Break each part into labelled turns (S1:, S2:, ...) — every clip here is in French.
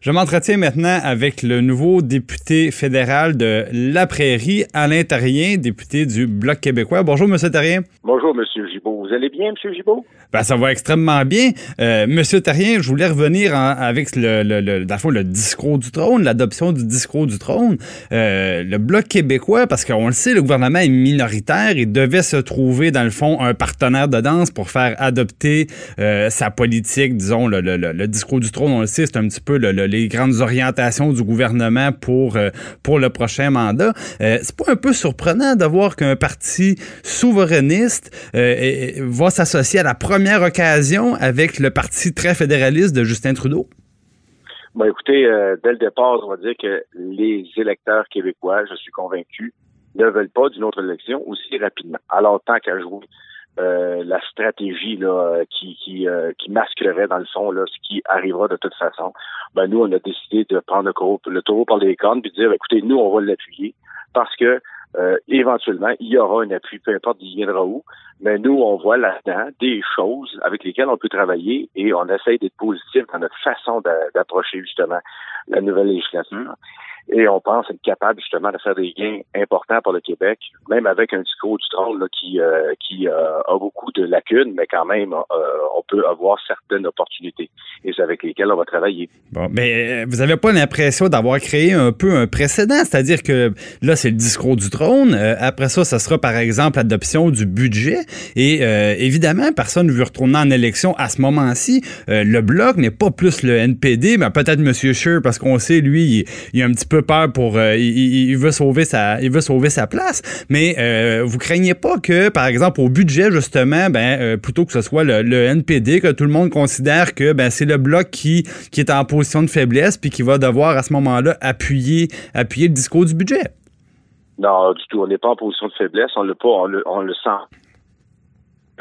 S1: Je m'entretiens maintenant avec le nouveau député fédéral de La Prairie, Alain Tarien, député du Bloc québécois. Bonjour, Monsieur Tarien.
S2: Bonjour, Monsieur Gibault. Vous allez bien, Monsieur Gibault?
S1: Ben, ça va extrêmement bien. Euh, Monsieur Tarien, je voulais revenir avec le, le, le, le discours du trône, l'adoption du discours du trône. Euh, le Bloc québécois, parce qu'on le sait, le gouvernement est minoritaire et devait se trouver, dans le fond, un partenaire de danse pour faire adopter euh, sa politique, disons, le, le, discours du trône, on le sait, c'est un petit peu le les grandes orientations du gouvernement pour, euh, pour le prochain mandat. Euh, c'est pas un peu surprenant de voir qu'un parti souverainiste euh, va s'associer à la première occasion avec le parti très fédéraliste de Justin Trudeau?
S2: Écoutez, dès le départ, on va dire que les électeurs québécois, je suis convaincu, ne veulent pas d'une autre élection aussi rapidement. Alors, tant qu'à jouer euh, la stratégie là, qui, qui, euh, qui masquerait dans le fond là, ce qui arrivera de toute façon. Ben nous, on a décidé de prendre le, taureau par les cornes puis de dire écoutez, nous, on va l'appuyer parce que euh, éventuellement, il y aura un appui, peu importe il viendra où, mais nous, on voit là-dedans des choses avec lesquelles on peut travailler et on essaye d'être positif dans notre façon d'approcher justement la nouvelle législature et on pense être capable justement de faire des gains importants pour le Québec, même avec un discours du trône qui, euh, qui euh, a beaucoup de lacunes, mais quand même, euh, on peut avoir certaines opportunités et c'est avec lesquelles on va travailler.
S1: Bon, mais vous avez pas l'impression d'avoir créé un peu un précédent, c'est-à-dire que là, c'est le discours du trône. après ça, ça sera par exemple l'adoption du budget et évidemment, personne ne veut retourner en élection à ce moment-ci. le bloc n'est pas plus le NPD, mais peut-être M. Scheer, parce qu'on sait, lui, il, il a un petit peu peur pour euh, il, veut sauver sa il veut sauver sa place mais euh, vous craignez pas que par exemple au budget justement ben euh, plutôt que ce soit le, NPD que tout le monde considère que ben c'est le bloc qui qui est en position de faiblesse puis qui va devoir à ce moment-là appuyer appuyer le discours du budget?
S2: Non, du tout, on n'est pas en position de faiblesse, on le on le, on le sent.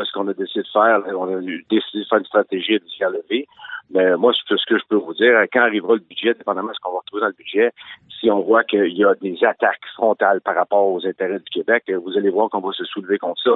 S2: Ce qu'on a décidé de faire, on a décidé de faire une stratégie de s'y lever. Mais moi, ce que je peux vous dire, quand arrivera le budget, dépendamment de ce qu'on va retrouver dans le budget, si on voit qu'il y a des attaques frontales par rapport aux intérêts du Québec, vous allez voir qu'on va se soulever contre ça.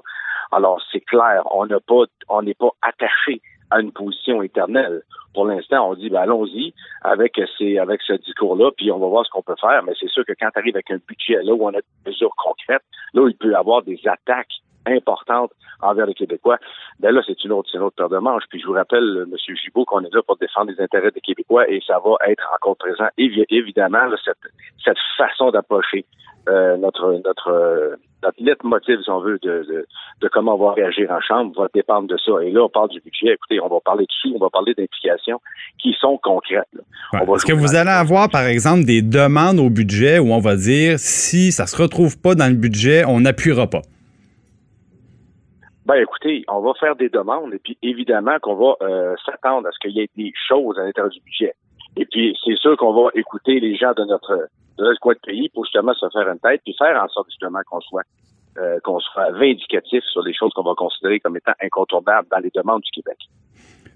S2: Alors, c'est clair, on n'a pas, on n'est pas attaché à une position éternelle. Pour l'instant, on dit, ben, allons-y avec ce discours-là, puis on va voir ce qu'on peut faire. Mais c'est sûr que quand tu avec un budget là où on a des mesures concrètes, là, il peut y avoir des attaques importante envers les Québécois, ben là, c'est une autre, c'est une autre paire de manches. Puis je vous rappelle, euh, M. Gibault, qu'on est là pour défendre les intérêts des Québécois et ça va être encore présent, évidemment, cette, cette façon d'approcher euh, notre notre euh, notre lettre motive, si on veut, de, de, comment on va réagir en Chambre va dépendre de ça. Et là, on parle du budget. Écoutez, on va parler de sous, on va parler d'implications qui sont concrètes.
S1: Est-ce que vous allez avoir, par exemple, des demandes au budget où on va dire si ça se retrouve pas dans le budget, on n'appuiera pas?
S2: Ben écoutez, on va faire des demandes et puis évidemment qu'on va euh, s'attendre à ce qu'il y ait des choses à l'intérieur du budget. Et puis c'est sûr qu'on va écouter les gens de notre de notre coin de pays pour justement se faire une tête puis faire en sorte justement qu'on soit euh, qu'on soit vindicatif sur les choses qu'on va considérer comme étant incontournables dans les demandes du Québec.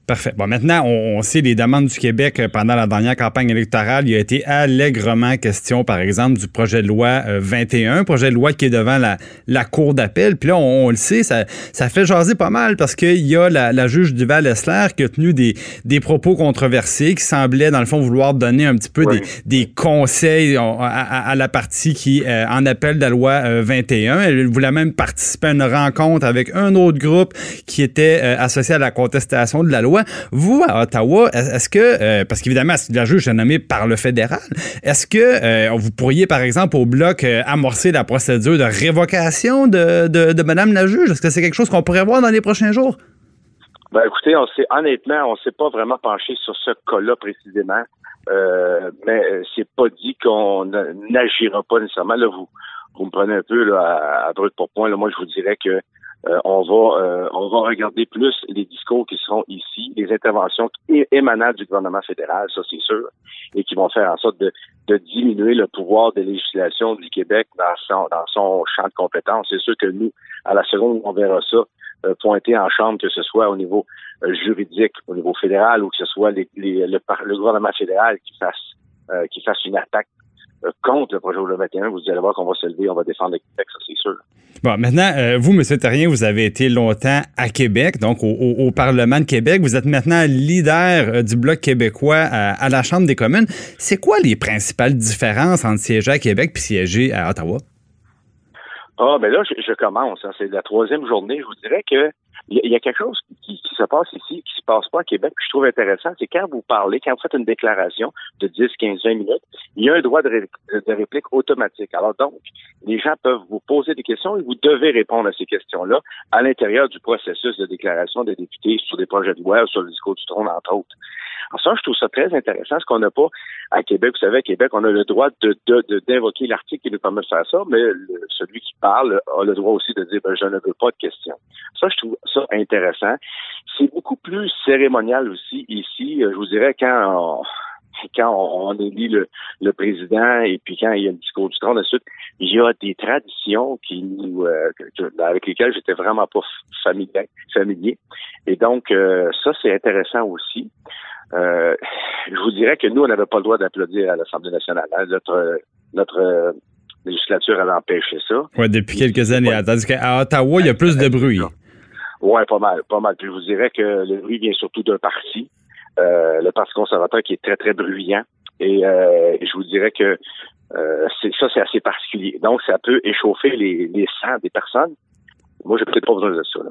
S1: Parfait. Bon, maintenant, on, sait les demandes du Québec euh, pendant la dernière campagne électorale. Il a été allègrement question, par exemple, du projet de loi 21, euh, projet de loi qui est devant la, la Cour d'appel. Puis là, on, le sait, ça, ça fait jaser pas mal parce qu'il y a la, la juge Duval-Essler qui a tenu des, des propos controversés, qui semblait, dans le fond, vouloir donner un petit peu des, des conseils à, à, la partie qui euh, en appelle de la loi 21. Elle voulait même participer à une rencontre avec un autre groupe qui était associé à la contestation de la loi. Vous, à Ottawa, est-ce que, euh, parce qu'évidemment, la juge est nommée par le fédéral, est-ce que euh, vous pourriez, par exemple, au bloc, euh, amorcer la procédure de révocation de, de, de Mme la juge? Est-ce que c'est quelque chose qu'on pourrait voir dans les prochains jours?
S2: Ben, écoutez, on honnêtement, on ne s'est pas vraiment penché sur ce cas-là précisément, mais c'est pas dit qu'on n'agira pas nécessairement. Là, vous, vous me prenez un peu là, à, brut pour point. Moi, je vous dirais que euh, on va euh, on va regarder plus les discours qui seront ici, les interventions émanant du gouvernement fédéral, ça c'est sûr, et qui vont faire en sorte de, de diminuer le pouvoir de législation du Québec dans son dans son champ de compétences. C'est sûr que nous, à la seconde, on verra ça euh, pointer en chambre, que ce soit au niveau juridique, au niveau fédéral, ou que ce soit les, le, le, gouvernement fédéral qui fasse qui fasse une attaque contre le projet de loi 21, vous allez voir qu'on va se lever, on va défendre le Québec, ça.
S1: Bon, maintenant, vous, M. Terrien, vous avez été longtemps à Québec, donc au, Parlement de Québec. Vous êtes maintenant leader du Bloc québécois à, la Chambre des communes. C'est quoi les principales différences entre siéger à Québec et siéger à Ottawa?
S2: Ah, ben là, je, commence. Hein. C'est la troisième journée. Je vous dirais que il y, a quelque chose qui, se passe ici, qui se passe pas à Québec, que je trouve intéressant, c'est quand vous parlez, quand vous faites une déclaration de 10, 15, 20 minutes, il y a un droit de, réplique automatique. Alors donc, les gens peuvent vous poser des questions et vous devez répondre à ces questions-là à l'intérieur du processus de déclaration des députés sur des projets de loi sur le discours du trône, entre autres. Alors ça, je trouve ça très intéressant, ce qu'on n'a pas à Québec. Vous savez, à Québec, on a le droit d'invoquer l'article qui nous permet de faire ça, mais celui qui parle a le droit aussi de dire, ben, je ne veux pas de questions. Ça, je trouve ça intéressant. C'est beaucoup plus cérémonial aussi ici. Je vous dirais, quand on, quand élit le, président et puis quand il y a le discours du trône, ensuite, il y a des traditions qui nous, euh, avec lesquelles j'étais vraiment pas familier. familier. Et donc, euh, ça, c'est intéressant aussi. Euh, je vous dirais que nous, on n'avait pas le droit d'applaudir à l'Assemblée nationale. Hein. Notre, notre euh, législature avait empêché ça.
S1: Oui, depuis quelques années. Tandis qu'à Ottawa, il y a plus de bruit.
S2: Oui, pas mal, pas mal. Puis je vous dirais que le bruit vient surtout d'un parti, euh, le Parti conservateur, qui est très, très bruyant. Et je vous dirais que ça, c'est assez particulier. Donc, ça peut échauffer les, les sangs des personnes. Moi, j'ai peut-être pas besoin de ça. Là.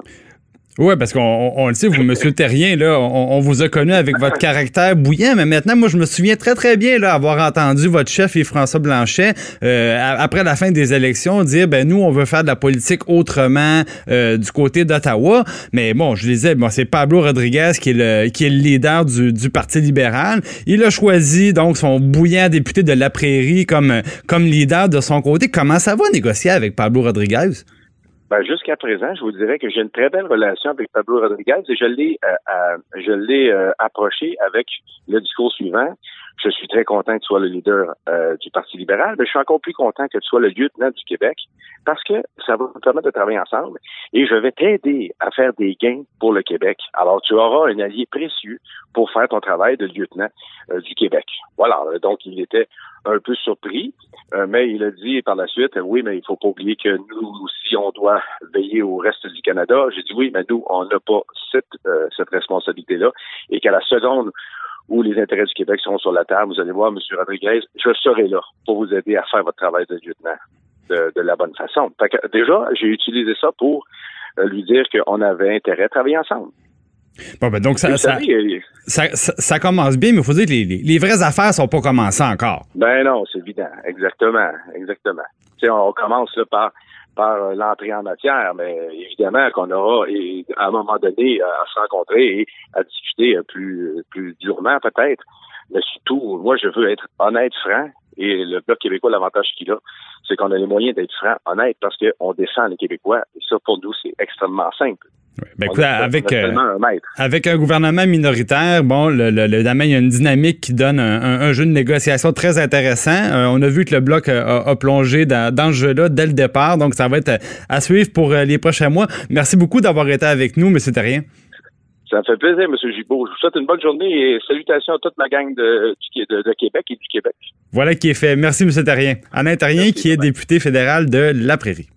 S1: Oui, parce qu'on on le sait, vous, M. Terrien, là, on, vous a connu avec votre caractère bouillant, mais maintenant, moi, je me souviens très, très bien là, avoir entendu votre chef et François Blanchet, euh, après la fin des élections, dire ben nous, on veut faire de la politique autrement euh, du côté d'Ottawa. Mais bon, je disais, bon, c'est Pablo Rodriguez qui est le qui est le leader du, du Parti libéral. Il a choisi donc son bouillant député de la Prairie comme, comme leader de son côté. Comment ça va négocier avec Pablo Rodriguez?
S2: Ben, jusqu'à présent, je vous dirais que j'ai une très belle relation avec Pablo Rodriguez et je l'ai euh, je l'ai euh, approché avec le discours suivant. Je suis très content que tu sois le leader euh, du Parti libéral, mais je suis encore plus content que tu sois le lieutenant du Québec parce que ça va nous permettre de travailler ensemble et je vais t'aider à faire des gains pour le Québec. Alors, tu auras un allié précieux pour faire ton travail de lieutenant du Québec. Voilà. Donc, il était un peu surpris, euh, mais il a dit par la suite, oui, mais il faut pas oublier que nous aussi, on doit veiller au reste du Canada. J'ai dit oui, mais nous, on n'a pas cette, euh, cette responsabilité-là et qu'à la seconde où les intérêts du Québec seront sur la table, vous allez voir, M. Rodriguez, je serai là pour vous aider à faire votre travail de lieutenant de, de la bonne façon. déjà, j'ai utilisé ça pour euh, lui dire qu'on avait intérêt à travailler ensemble.
S1: Bon, ben donc ça, ça, ça, commence bien, mais il faut dire que les, les, vraies affaires sont pas commencées encore.
S2: Ben non, c'est évident. Exactement. Exactement. on commence là, par par euh, l'entrée en matière, mais évidemment qu'on aura et, à un moment donné à se rencontrer et à discuter plus plus durement peut-être. Mais surtout, moi je veux être honnête, franc, et le Bloc québécois, l'avantage qu'il a, c'est qu'on a les moyens d'être franc, honnête, parce qu'on descend les Québécois. Et ça, pour nous, c'est extrêmement simple.
S1: Ben, avec, euh, avec un gouvernement minoritaire, bon, le, le, il y a une dynamique qui donne un, jeu de négociation très intéressant. Euh, on a vu que le bloc a, a plongé dans, dans, ce jeu-là dès le départ, donc ça va être à suivre pour euh, les prochains mois. Merci beaucoup d'avoir été avec nous, M. Terrien.
S2: Ça me fait plaisir, M. Gibault. Je vous souhaite une bonne journée et salutations à toute ma gang de, de, Québec et du Québec.
S1: Voilà qui est fait. Merci, M. Terrien. Alain Terrien, qui est député fédéral de La Prairie.